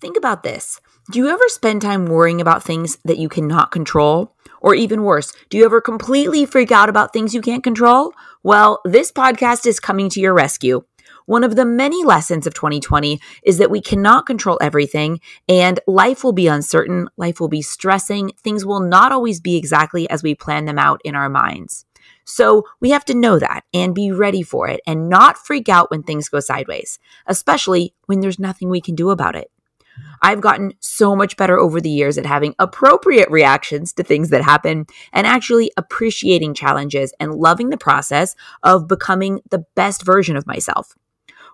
Think about this. Do you ever spend time worrying about things that you cannot control? Or even worse, do you ever completely freak out about things you can't control? Well, this podcast is coming to your rescue. One of the many lessons of 2020 is that we cannot control everything and life will be uncertain, life will be stressing, things will not always be exactly as we plan them out in our minds. So we have to know that and be ready for it and not freak out when things go sideways, especially when there's nothing we can do about it. I've gotten so much better over the years at having appropriate reactions to things that happen and actually appreciating challenges and loving the process of becoming the best version of myself.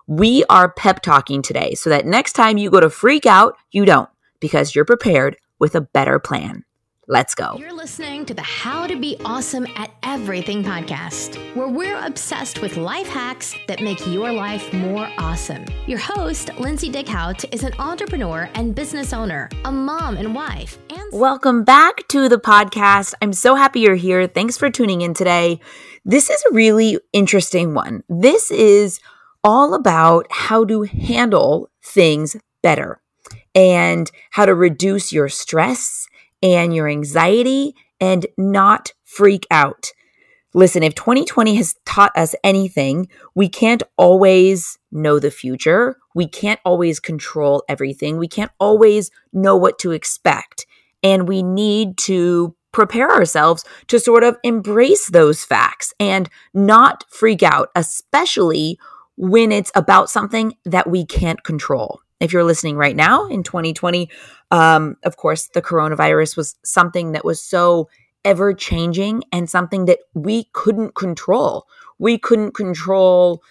We are pep talking today so that next time you go to freak out, you don't because you're prepared with a better plan. Let's go. You're listening to the How to Be Awesome at Everything podcast, where we're obsessed with life hacks that make your life more awesome. Your host, Lindsay Dickhout, is an entrepreneur and business owner, a mom and wife. And welcome back to the podcast. I'm so happy you're here. Thanks for tuning in today. This is a really interesting one. This is all about how to handle things better and how to reduce your stress and your anxiety and not freak out. Listen, if 2020 has taught us anything, we can't always know the future. We can't always control everything. We can't always know what to expect. And we need to prepare ourselves to sort of embrace those facts and not freak out, especially when it's about something that we can't control. If you're listening right now in 2020, um, of course, the coronavirus was something that was so ever changing and something that we couldn't control. We couldn't control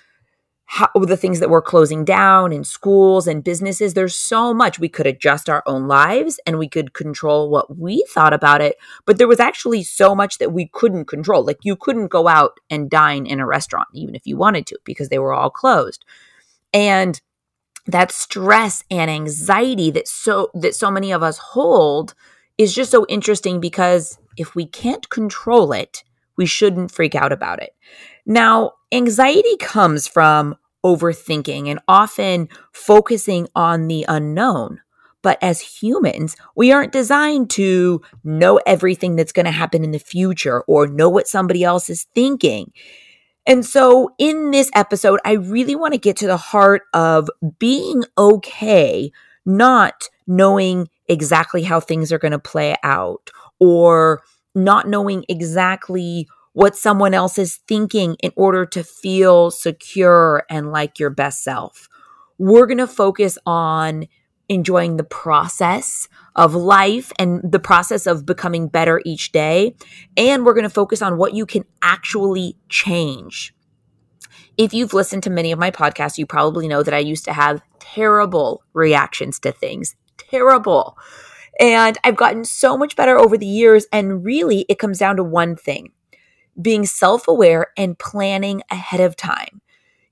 how, the things that were closing down in schools and businesses. There's so much we could adjust our own lives and we could control what we thought about it. But there was actually so much that we couldn't control. Like you couldn't go out and dine in a restaurant, even if you wanted to, because they were all closed. And that stress and anxiety that so that so many of us hold is just so interesting because if we can't control it, we shouldn't freak out about it. Now, anxiety comes from overthinking and often focusing on the unknown. But as humans, we aren't designed to know everything that's going to happen in the future or know what somebody else is thinking. And so, in this episode, I really want to get to the heart of being okay, not knowing exactly how things are going to play out or not knowing exactly what someone else is thinking in order to feel secure and like your best self. We're going to focus on enjoying the process of life and the process of becoming better each day. And we're going to focus on what you can actually change. If you've listened to many of my podcasts, you probably know that I used to have terrible reactions to things. Terrible. And I've gotten so much better over the years. And really, it comes down to one thing being self aware and planning ahead of time.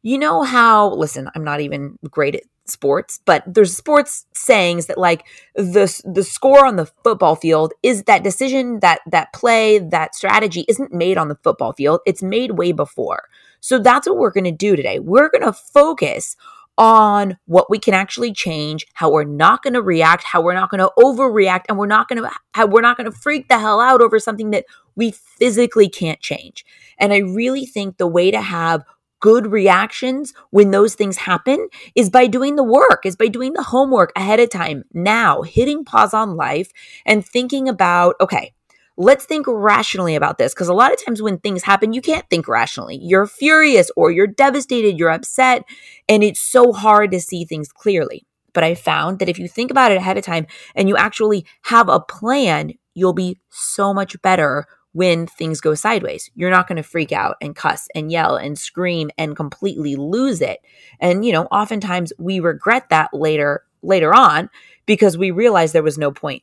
You know how, listen, I'm not even great at sports, but there's sports sayings that like the the score on the football field is that decision that that play that strategy isn't made on the football field. It's made way before. So that's what we're going to do today. We're going to focus on what we can actually change, how we're not going to react, how we're not going to overreact, and we're not going to we're not going to freak the hell out over something that we physically can't change. And I really think the way to have good reactions when those things happen is by doing the work, is by doing the homework ahead of time, now, hitting pause on life and thinking about, okay, let's think rationally about this. Because a lot of times when things happen, you can't think rationally. You're furious or you're devastated, you're upset, and it's so hard to see things clearly. But I found that if you think about it ahead of time and you actually have a plan, you'll be so much better when things go sideways. You're not going to freak out and cuss and yell and scream and completely lose it. And you know, oftentimes we regret that later later on because we realize there was no point.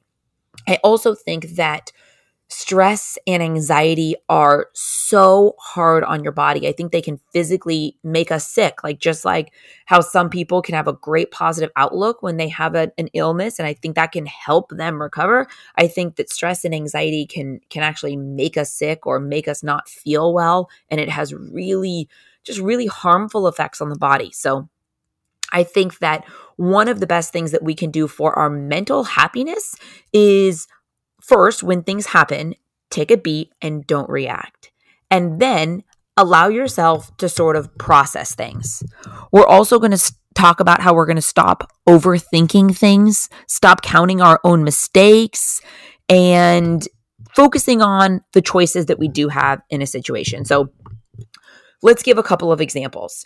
I also think that stress and anxiety are so hard on your body. I think they can physically make us sick, like just like how some people can have a great positive outlook when they have a, an illness and I think that can help them recover. I think that stress and anxiety can can actually make us sick or make us not feel well and it has really just really harmful effects on the body. So I think that one of the best things that we can do for our mental happiness is first, when things happen, take a beat and don't react. And then allow yourself to sort of process things. We're also going to talk about how we're going to stop overthinking things, stop counting our own mistakes, and focusing on the choices that we do have in a situation. So, let's give a couple of examples.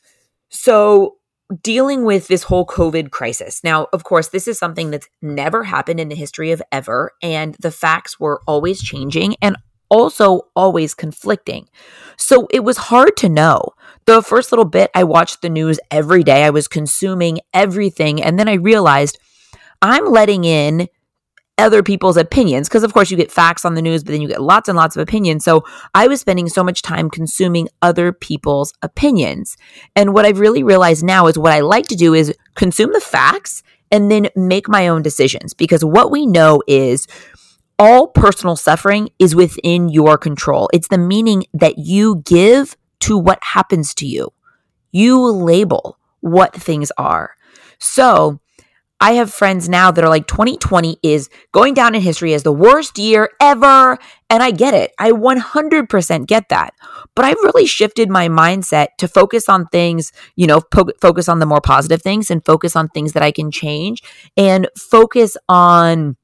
So, dealing with this whole COVID crisis. Now, of course, this is something that's never happened in the history of ever, and the facts were always changing and also always conflicting. So it was hard to know. The first little bit, I watched the news every day, I was consuming everything, and then I realized I'm letting in other people's opinions because of course you get facts on the news but then you get lots and lots of opinions. So i was spending so much time consuming other people's opinions. And what i've really realized now is what i like to do is consume the facts and then make my own decisions because what we know is all personal suffering is within your control. It's the meaning that you give to what happens to you. You label what things are. So I have friends now that are like 2020 is going down in history as the worst year ever. And I get it. I 100% get that. But I've really shifted my mindset to focus on things, you know, po- focus on the more positive things and focus on things that I can change and focus on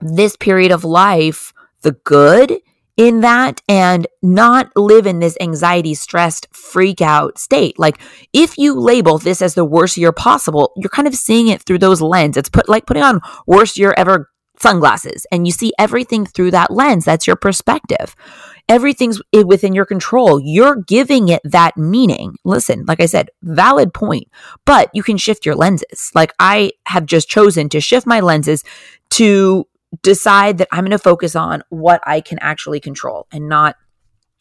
this period of life, the good in that and not live in this anxiety, stressed, freak out state. Like if you label this as the worst year possible, you're kind of seeing it through those lens. It's put like putting on worst year ever sunglasses and you see everything through that lens. That's your perspective. Everything's within your control. You're giving it that meaning. Listen, like I said, valid point, but you can shift your lenses. Like I have just chosen to shift my lenses to decide that I'm going to focus on what I can actually control and not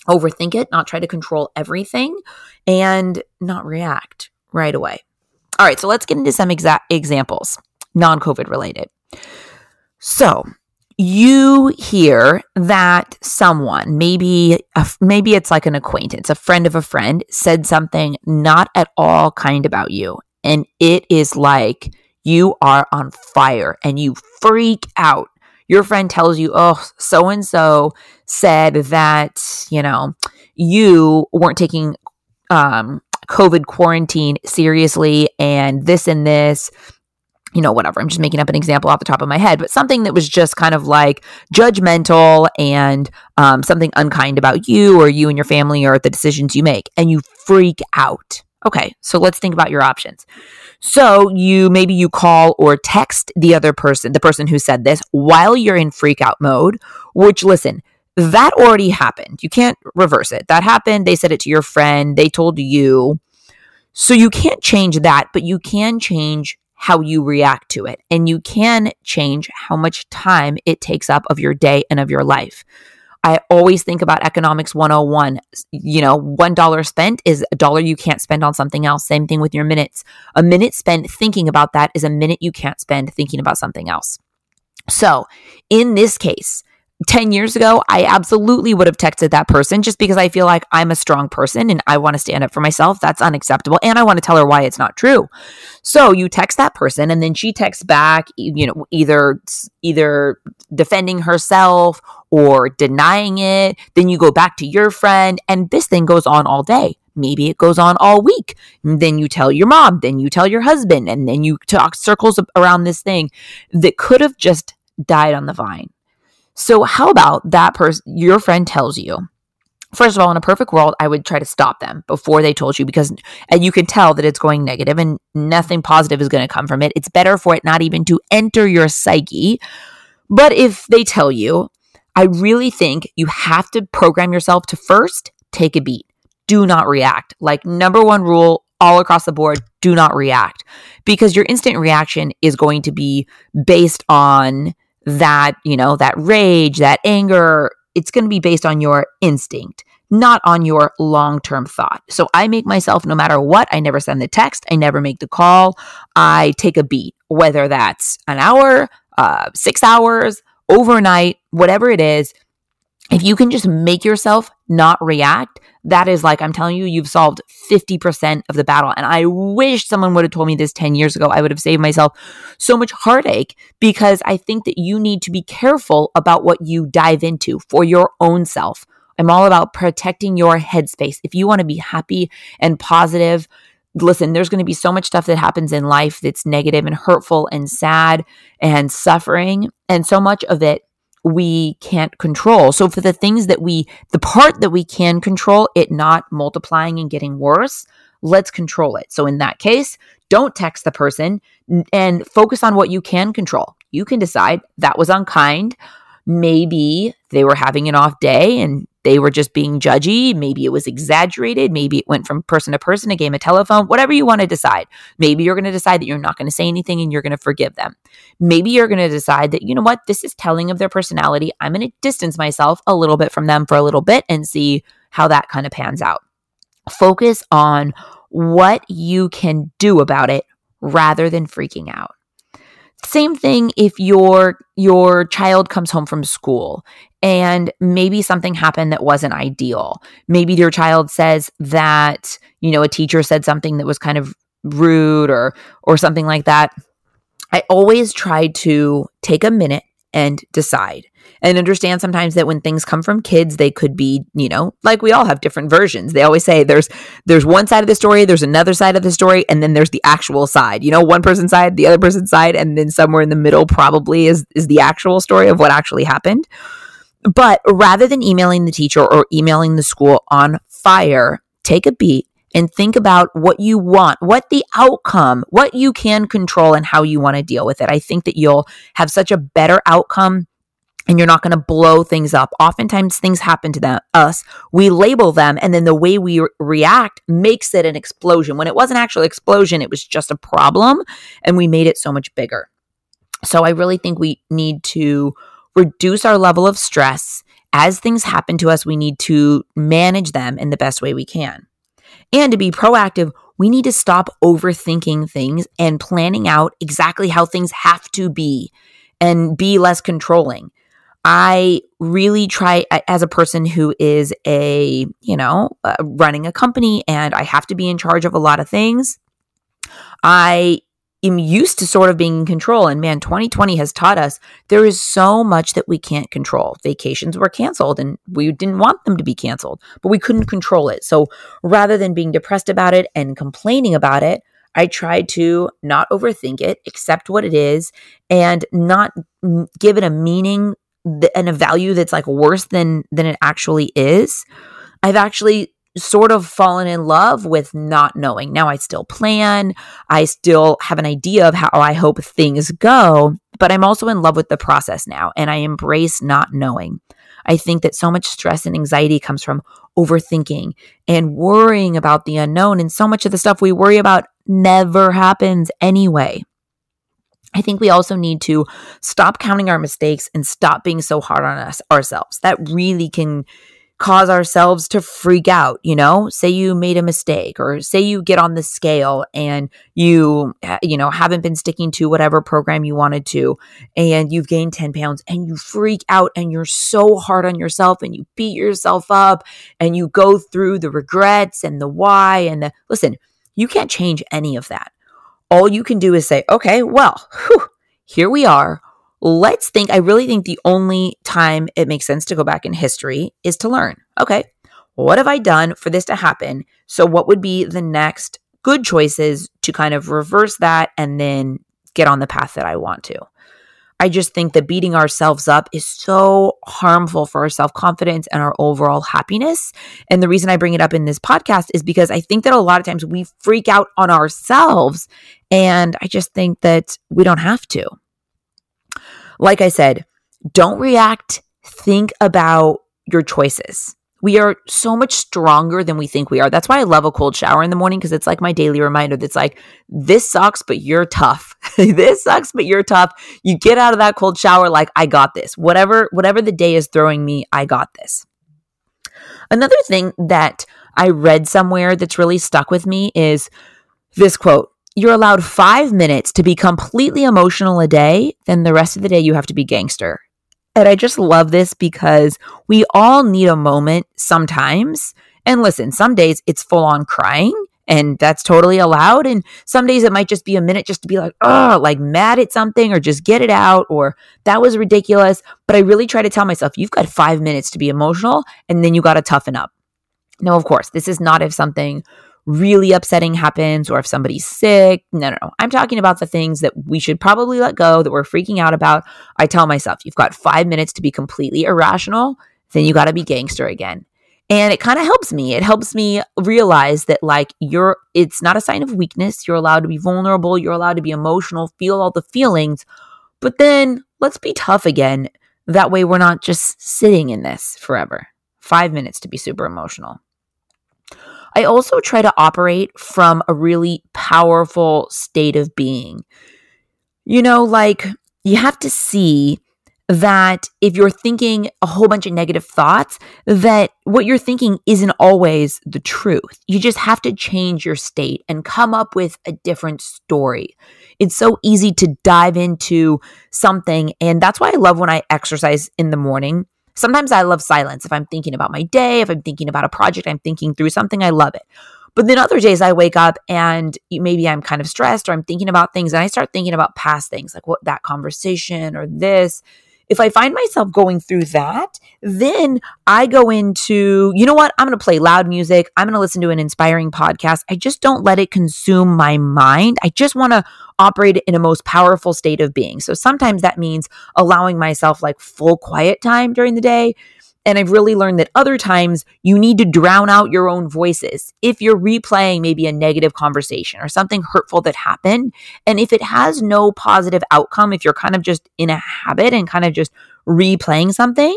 overthink it, not try to control everything, and not react right away. All right, so let's get into some exa- examples, non COVID related. So, you hear that someone, maybe maybe it's like an acquaintance, a friend of a friend, said something not at all kind about you, and it is like you are on fire and you freak out your friend tells you, oh, so and so said that, you know, you weren't taking um, COVID quarantine seriously and this and this, you know, whatever. I'm just making up an example off the top of my head, but something that was just kind of like judgmental and um, something unkind about you or you and your family or the decisions you make, and you freak out. Okay, so let's think about your options. So you maybe you call or text the other person, the person who said this, while you're in freak out mode, which listen, that already happened. You can't reverse it. That happened. They said it to your friend, they told you. So you can't change that, but you can change how you react to it. And you can change how much time it takes up of your day and of your life. I always think about economics 101. You know, $1 spent is a dollar you can't spend on something else. Same thing with your minutes. A minute spent thinking about that is a minute you can't spend thinking about something else. So, in this case, 10 years ago, I absolutely would have texted that person just because I feel like I'm a strong person and I want to stand up for myself. That's unacceptable. And I want to tell her why it's not true. So you text that person and then she texts back, you know, either, either defending herself or denying it. Then you go back to your friend and this thing goes on all day. Maybe it goes on all week. then you tell your mom, then you tell your husband, and then you talk circles around this thing that could have just died on the vine so, how about that person, your friend tells you, first of all, in a perfect world, I would try to stop them before they told you because and you can tell that it's going negative and nothing positive is going to come from it. It's better for it not even to enter your psyche. But if they tell you, I really think you have to program yourself to first take a beat. Do not react. Like, number one rule all across the board do not react because your instant reaction is going to be based on that, you know, that rage, that anger, it's going to be based on your instinct, not on your long term thought. So I make myself, no matter what, I never send the text, I never make the call. I take a beat, whether that's an hour, uh, six hours, overnight, whatever it is. If you can just make yourself not react, that is like, I'm telling you, you've solved 50% of the battle. And I wish someone would have told me this 10 years ago. I would have saved myself so much heartache because I think that you need to be careful about what you dive into for your own self. I'm all about protecting your headspace. If you want to be happy and positive, listen, there's going to be so much stuff that happens in life that's negative and hurtful and sad and suffering. And so much of it we can't control. So for the things that we, the part that we can control, it not multiplying and getting worse, let's control it. So in that case, don't text the person and focus on what you can control. You can decide that was unkind. Maybe they were having an off day and they were just being judgy. Maybe it was exaggerated. Maybe it went from person to person, a game of telephone, whatever you want to decide. Maybe you're going to decide that you're not going to say anything and you're going to forgive them. Maybe you're going to decide that, you know what, this is telling of their personality. I'm going to distance myself a little bit from them for a little bit and see how that kind of pans out. Focus on what you can do about it rather than freaking out. Same thing if your your child comes home from school and maybe something happened that wasn't ideal. Maybe your child says that, you know, a teacher said something that was kind of rude or or something like that. I always try to take a minute and decide. And understand sometimes that when things come from kids they could be you know like we all have different versions. They always say there's there's one side of the story there's another side of the story and then there's the actual side. You know one person's side the other person's side and then somewhere in the middle probably is is the actual story of what actually happened. But rather than emailing the teacher or emailing the school on fire take a beat and think about what you want, what the outcome, what you can control, and how you want to deal with it. I think that you'll have such a better outcome and you're not going to blow things up. Oftentimes things happen to them, us. We label them and then the way we re- react makes it an explosion. When it wasn't actually an explosion, it was just a problem and we made it so much bigger. So I really think we need to reduce our level of stress as things happen to us. We need to manage them in the best way we can. And to be proactive, we need to stop overthinking things and planning out exactly how things have to be and be less controlling. I really try as a person who is a, you know, uh, running a company and I have to be in charge of a lot of things. I am used to sort of being in control. And man, 2020 has taught us there is so much that we can't control. Vacations were canceled and we didn't want them to be canceled, but we couldn't control it. So rather than being depressed about it and complaining about it, I tried to not overthink it, accept what it is, and not give it a meaning and a value that's like worse than than it actually is i've actually sort of fallen in love with not knowing. Now i still plan. I still have an idea of how i hope things go but i'm also in love with the process now and i embrace not knowing. I think that so much stress and anxiety comes from overthinking and worrying about the unknown and so much of the stuff we worry about never happens anyway. I think we also need to stop counting our mistakes and stop being so hard on us ourselves. That really can cause ourselves to freak out, you know? Say you made a mistake or say you get on the scale and you you know, haven't been sticking to whatever program you wanted to and you've gained 10 pounds and you freak out and you're so hard on yourself and you beat yourself up and you go through the regrets and the why and the listen, you can't change any of that all you can do is say, okay, well, whew, here we are. Let's think. I really think the only time it makes sense to go back in history is to learn. Okay, what have I done for this to happen? So, what would be the next good choices to kind of reverse that and then get on the path that I want to? I just think that beating ourselves up is so harmful for our self confidence and our overall happiness. And the reason I bring it up in this podcast is because I think that a lot of times we freak out on ourselves. And I just think that we don't have to. Like I said, don't react, think about your choices. We are so much stronger than we think we are. That's why I love a cold shower in the morning because it's like my daily reminder that's like, this sucks, but you're tough. this sucks, but you're tough. You get out of that cold shower like, I got this. Whatever, whatever the day is throwing me, I got this. Another thing that I read somewhere that's really stuck with me is this quote You're allowed five minutes to be completely emotional a day, then the rest of the day you have to be gangster. And I just love this because we all need a moment sometimes. And listen, some days it's full on crying and that's totally allowed. And some days it might just be a minute just to be like, oh, like mad at something or just get it out or that was ridiculous. But I really try to tell myself, you've got five minutes to be emotional and then you got to toughen up. Now, of course, this is not if something really upsetting happens or if somebody's sick. No, no, no. I'm talking about the things that we should probably let go that we're freaking out about. I tell myself, you've got five minutes to be completely irrational, then you got to be gangster again. And it kind of helps me. It helps me realize that, like, you're, it's not a sign of weakness. You're allowed to be vulnerable. You're allowed to be emotional, feel all the feelings. But then let's be tough again. That way, we're not just sitting in this forever. Five minutes to be super emotional. I also try to operate from a really powerful state of being. You know, like you have to see that if you're thinking a whole bunch of negative thoughts, that what you're thinking isn't always the truth. You just have to change your state and come up with a different story. It's so easy to dive into something. And that's why I love when I exercise in the morning Sometimes I love silence. If I'm thinking about my day, if I'm thinking about a project, I'm thinking through something, I love it. But then other days I wake up and maybe I'm kind of stressed or I'm thinking about things and I start thinking about past things like what that conversation or this if I find myself going through that, then I go into, you know what? I'm going to play loud music. I'm going to listen to an inspiring podcast. I just don't let it consume my mind. I just want to operate in a most powerful state of being. So sometimes that means allowing myself like full quiet time during the day. And I've really learned that other times you need to drown out your own voices. If you're replaying maybe a negative conversation or something hurtful that happened, and if it has no positive outcome, if you're kind of just in a habit and kind of just replaying something,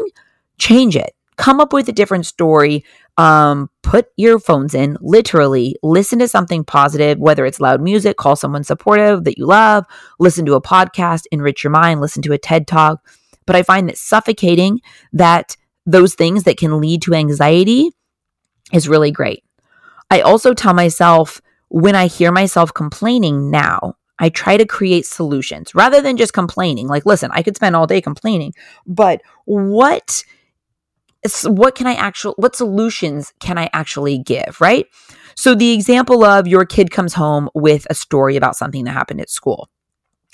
change it. Come up with a different story. Um, put your phones in, literally listen to something positive, whether it's loud music, call someone supportive that you love, listen to a podcast, enrich your mind, listen to a TED talk. But I find that suffocating that those things that can lead to anxiety is really great. I also tell myself when I hear myself complaining now, I try to create solutions rather than just complaining. Like, listen, I could spend all day complaining, but what what can I actually what solutions can I actually give, right? So the example of your kid comes home with a story about something that happened at school.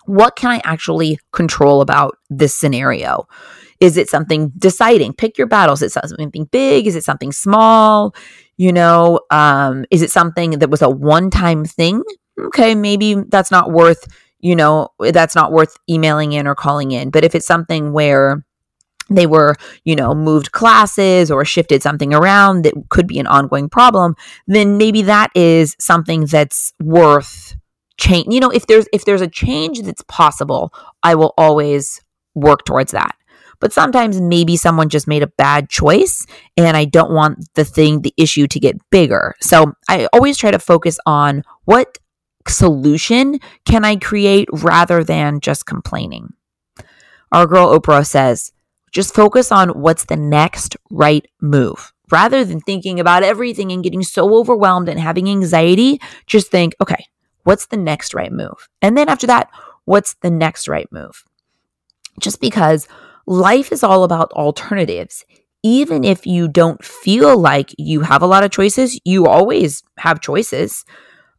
What can I actually control about this scenario? Is it something deciding? Pick your battles. Is it something big? Is it something small? You know, um, is it something that was a one time thing? Okay, maybe that's not worth, you know, that's not worth emailing in or calling in. But if it's something where they were, you know, moved classes or shifted something around that could be an ongoing problem, then maybe that is something that's worth change. You know, if there's if there's a change that's possible, I will always work towards that. But sometimes maybe someone just made a bad choice and I don't want the thing, the issue to get bigger. So I always try to focus on what solution can I create rather than just complaining. Our girl Oprah says, just focus on what's the next right move. Rather than thinking about everything and getting so overwhelmed and having anxiety, just think, okay, what's the next right move? And then after that, what's the next right move? Just because life is all about alternatives. Even if you don't feel like you have a lot of choices, you always have choices.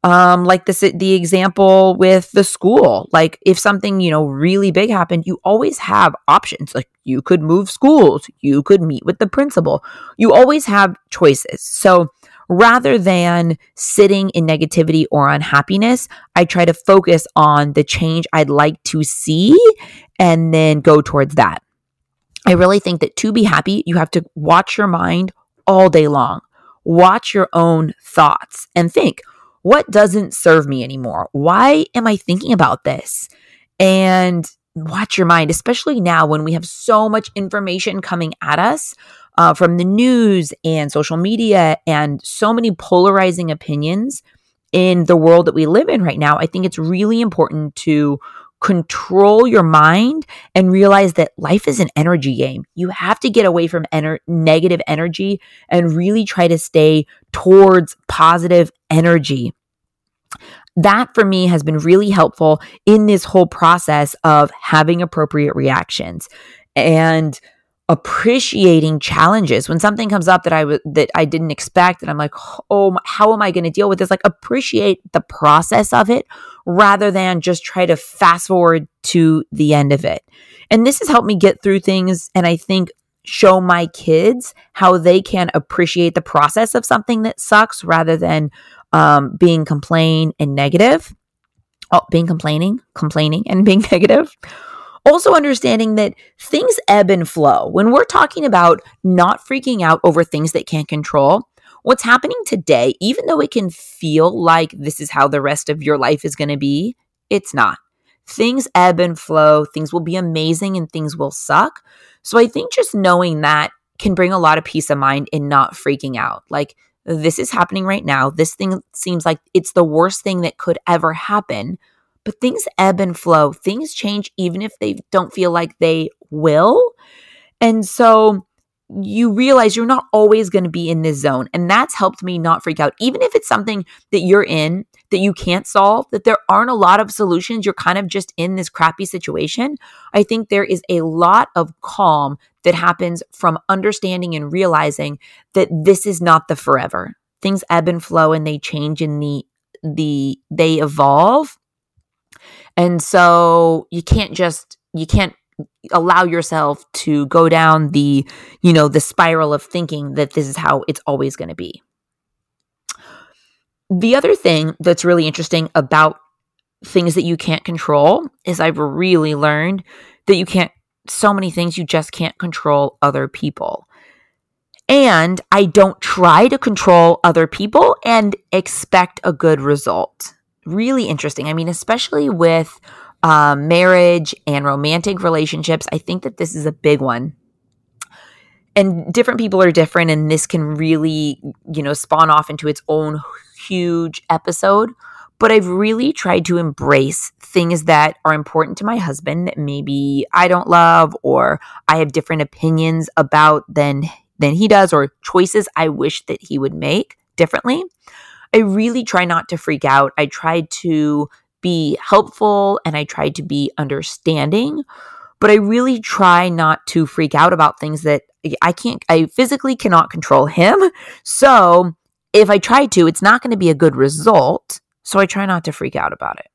Um, like this, the example with the school. Like if something, you know, really big happened, you always have options. Like you could move schools, you could meet with the principal. You always have choices. So rather than sitting in negativity or unhappiness, I try to focus on the change I'd like to see and then go towards that. I really think that to be happy, you have to watch your mind all day long. Watch your own thoughts and think, what doesn't serve me anymore? Why am I thinking about this? And watch your mind, especially now when we have so much information coming at us uh, from the news and social media and so many polarizing opinions in the world that we live in right now. I think it's really important to control your mind and realize that life is an energy game. You have to get away from ener- negative energy and really try to stay towards positive energy. That for me has been really helpful in this whole process of having appropriate reactions. And appreciating challenges. When something comes up that I that I didn't expect and I'm like oh how am I going to deal with this? Like appreciate the process of it rather than just try to fast forward to the end of it. And this has helped me get through things and I think show my kids how they can appreciate the process of something that sucks rather than um, being complain and negative. Oh, being complaining complaining and being negative also, understanding that things ebb and flow. When we're talking about not freaking out over things that can't control, what's happening today, even though it can feel like this is how the rest of your life is going to be, it's not. Things ebb and flow, things will be amazing and things will suck. So I think just knowing that can bring a lot of peace of mind in not freaking out. Like, this is happening right now. This thing seems like it's the worst thing that could ever happen but things ebb and flow. Things change even if they don't feel like they will. And so you realize you're not always going to be in this zone. And that's helped me not freak out. Even if it's something that you're in that you can't solve, that there aren't a lot of solutions, you're kind of just in this crappy situation. I think there is a lot of calm that happens from understanding and realizing that this is not the forever. Things ebb and flow and they change in the the they evolve and so you can't just, you can't allow yourself to go down the, you know, the spiral of thinking that this is how it's always going to be. The other thing that's really interesting about things that you can't control is I've really learned that you can't, so many things you just can't control other people. And I don't try to control other people and expect a good result really interesting. I mean, especially with um, marriage and romantic relationships, I think that this is a big one. And different people are different, and this can really, you know, spawn off into its own huge episode. But I've really tried to embrace things that are important to my husband that maybe I don't love or I have different opinions about than than he does or choices I wish that he would make differently. I really try not to freak out. I try to be helpful and I try to be understanding, but I really try not to freak out about things that I can't, I physically cannot control him. So if I try to, it's not going to be a good result. So I try not to freak out about it.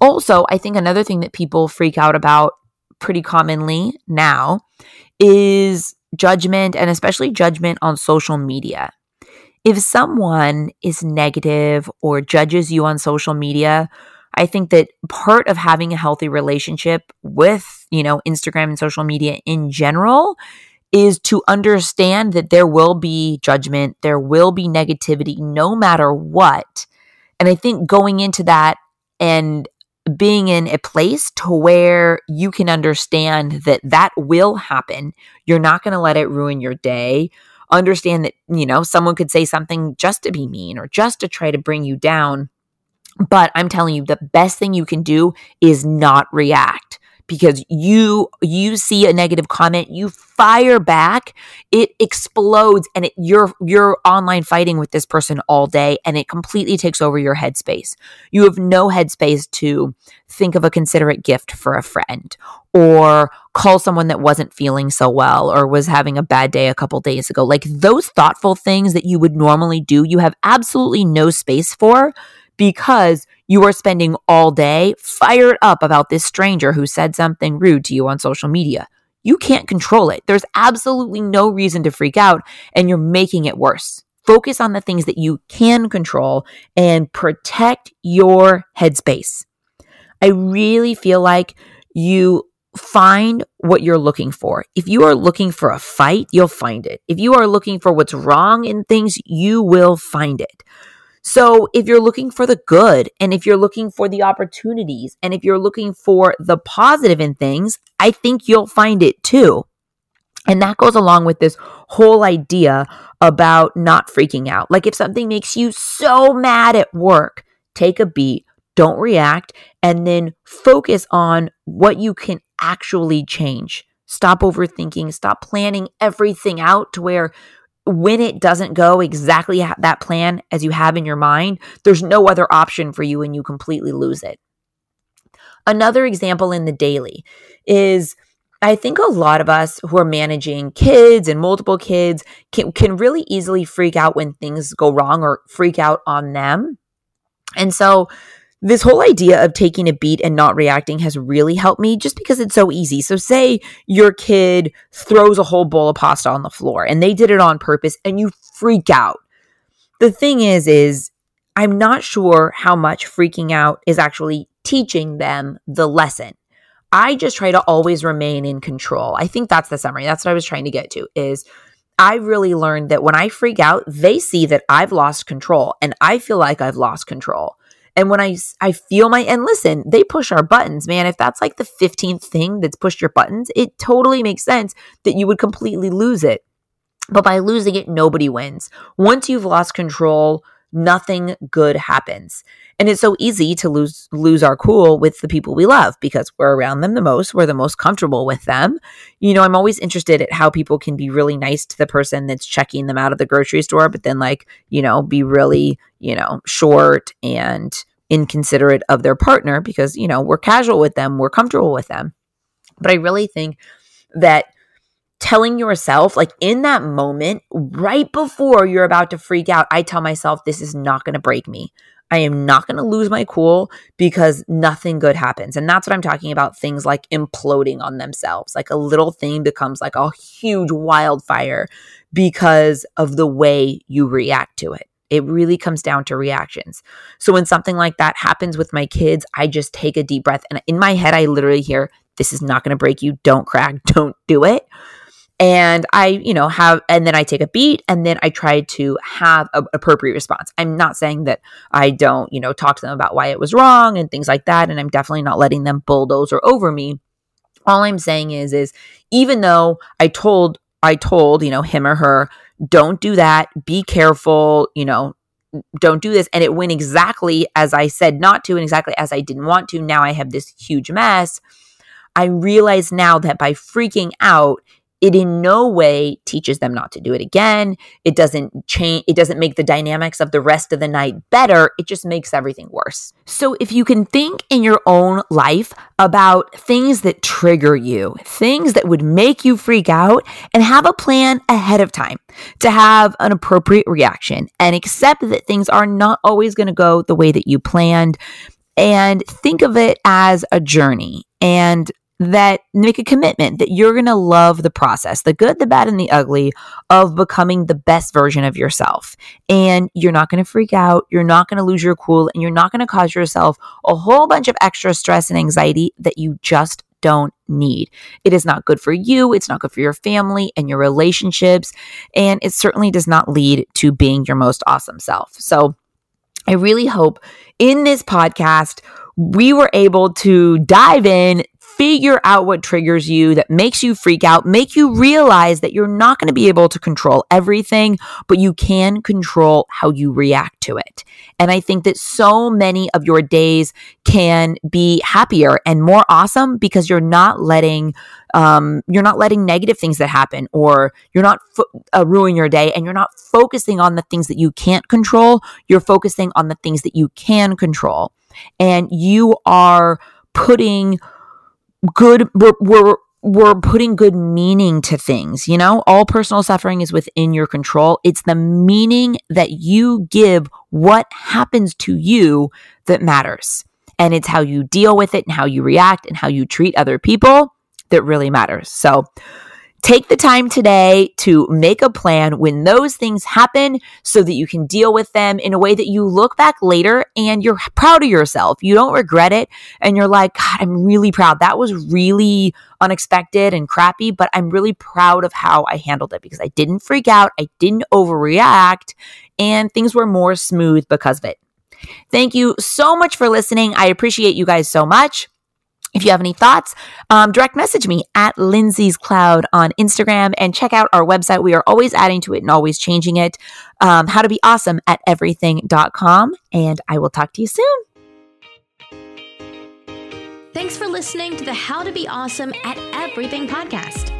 Also, I think another thing that people freak out about pretty commonly now is judgment and especially judgment on social media if someone is negative or judges you on social media, I think that part of having a healthy relationship with, you know, Instagram and social media in general is to understand that there will be judgment, there will be negativity no matter what. And I think going into that and being in a place to where you can understand that that will happen, you're not going to let it ruin your day understand that, you know, someone could say something just to be mean or just to try to bring you down. But I'm telling you, the best thing you can do is not react because you you see a negative comment you fire back it explodes and it, you're you're online fighting with this person all day and it completely takes over your headspace. You have no headspace to think of a considerate gift for a friend or call someone that wasn't feeling so well or was having a bad day a couple days ago. Like those thoughtful things that you would normally do you have absolutely no space for because you are spending all day fired up about this stranger who said something rude to you on social media. You can't control it. There's absolutely no reason to freak out, and you're making it worse. Focus on the things that you can control and protect your headspace. I really feel like you find what you're looking for. If you are looking for a fight, you'll find it. If you are looking for what's wrong in things, you will find it. So if you're looking for the good and if you're looking for the opportunities and if you're looking for the positive in things, I think you'll find it too. And that goes along with this whole idea about not freaking out. Like if something makes you so mad at work, take a beat, don't react, and then focus on what you can actually change. Stop overthinking, stop planning everything out to where when it doesn't go exactly that plan as you have in your mind, there's no other option for you and you completely lose it. Another example in the daily is I think a lot of us who are managing kids and multiple kids can, can really easily freak out when things go wrong or freak out on them. And so, this whole idea of taking a beat and not reacting has really helped me just because it's so easy. So, say your kid throws a whole bowl of pasta on the floor and they did it on purpose and you freak out. The thing is, is I'm not sure how much freaking out is actually teaching them the lesson. I just try to always remain in control. I think that's the summary. That's what I was trying to get to is I really learned that when I freak out, they see that I've lost control and I feel like I've lost control. And when I I feel my and listen, they push our buttons, man. If that's like the 15th thing that's pushed your buttons, it totally makes sense that you would completely lose it. But by losing it, nobody wins. Once you've lost control, nothing good happens. And it's so easy to lose lose our cool with the people we love because we're around them the most, we're the most comfortable with them. You know, I'm always interested at how people can be really nice to the person that's checking them out of the grocery store but then like, you know, be really, you know, short and inconsiderate of their partner because, you know, we're casual with them, we're comfortable with them. But I really think that telling yourself, like in that moment, right before you're about to freak out, I tell myself, this is not going to break me. I am not going to lose my cool because nothing good happens. And that's what I'm talking about things like imploding on themselves. Like a little thing becomes like a huge wildfire because of the way you react to it. It really comes down to reactions. So when something like that happens with my kids, I just take a deep breath and in my head, I literally hear, This is not going to break you. Don't crack. Don't do it and I, you know, have, and then I take a beat and then I try to have an appropriate response. I'm not saying that I don't, you know, talk to them about why it was wrong and things like that. And I'm definitely not letting them bulldoze or over me. All I'm saying is, is even though I told, I told, you know, him or her, don't do that, be careful, you know, don't do this. And it went exactly as I said not to and exactly as I didn't want to. Now I have this huge mess. I realize now that by freaking out, it in no way teaches them not to do it again. It doesn't change, it doesn't make the dynamics of the rest of the night better. It just makes everything worse. So, if you can think in your own life about things that trigger you, things that would make you freak out, and have a plan ahead of time to have an appropriate reaction and accept that things are not always going to go the way that you planned. And think of it as a journey and that make a commitment that you're going to love the process, the good, the bad, and the ugly of becoming the best version of yourself. And you're not going to freak out. You're not going to lose your cool and you're not going to cause yourself a whole bunch of extra stress and anxiety that you just don't need. It is not good for you. It's not good for your family and your relationships. And it certainly does not lead to being your most awesome self. So I really hope in this podcast, we were able to dive in figure out what triggers you that makes you freak out, make you realize that you're not going to be able to control everything, but you can control how you react to it. And I think that so many of your days can be happier and more awesome because you're not letting um, you're not letting negative things that happen or you're not fo- uh, ruin your day and you're not focusing on the things that you can't control you're focusing on the things that you can control and you are putting good we're, we're we're putting good meaning to things, you know? All personal suffering is within your control. It's the meaning that you give what happens to you that matters. And it's how you deal with it and how you react and how you treat other people that really matters. So, Take the time today to make a plan when those things happen so that you can deal with them in a way that you look back later and you're proud of yourself. You don't regret it. And you're like, God, I'm really proud. That was really unexpected and crappy, but I'm really proud of how I handled it because I didn't freak out. I didn't overreact and things were more smooth because of it. Thank you so much for listening. I appreciate you guys so much. If you have any thoughts, um, direct message me at Lindsay's Cloud on Instagram and check out our website. We are always adding to it and always changing it. Um, how to be awesome at everything.com. And I will talk to you soon. Thanks for listening to the How to Be Awesome at Everything podcast.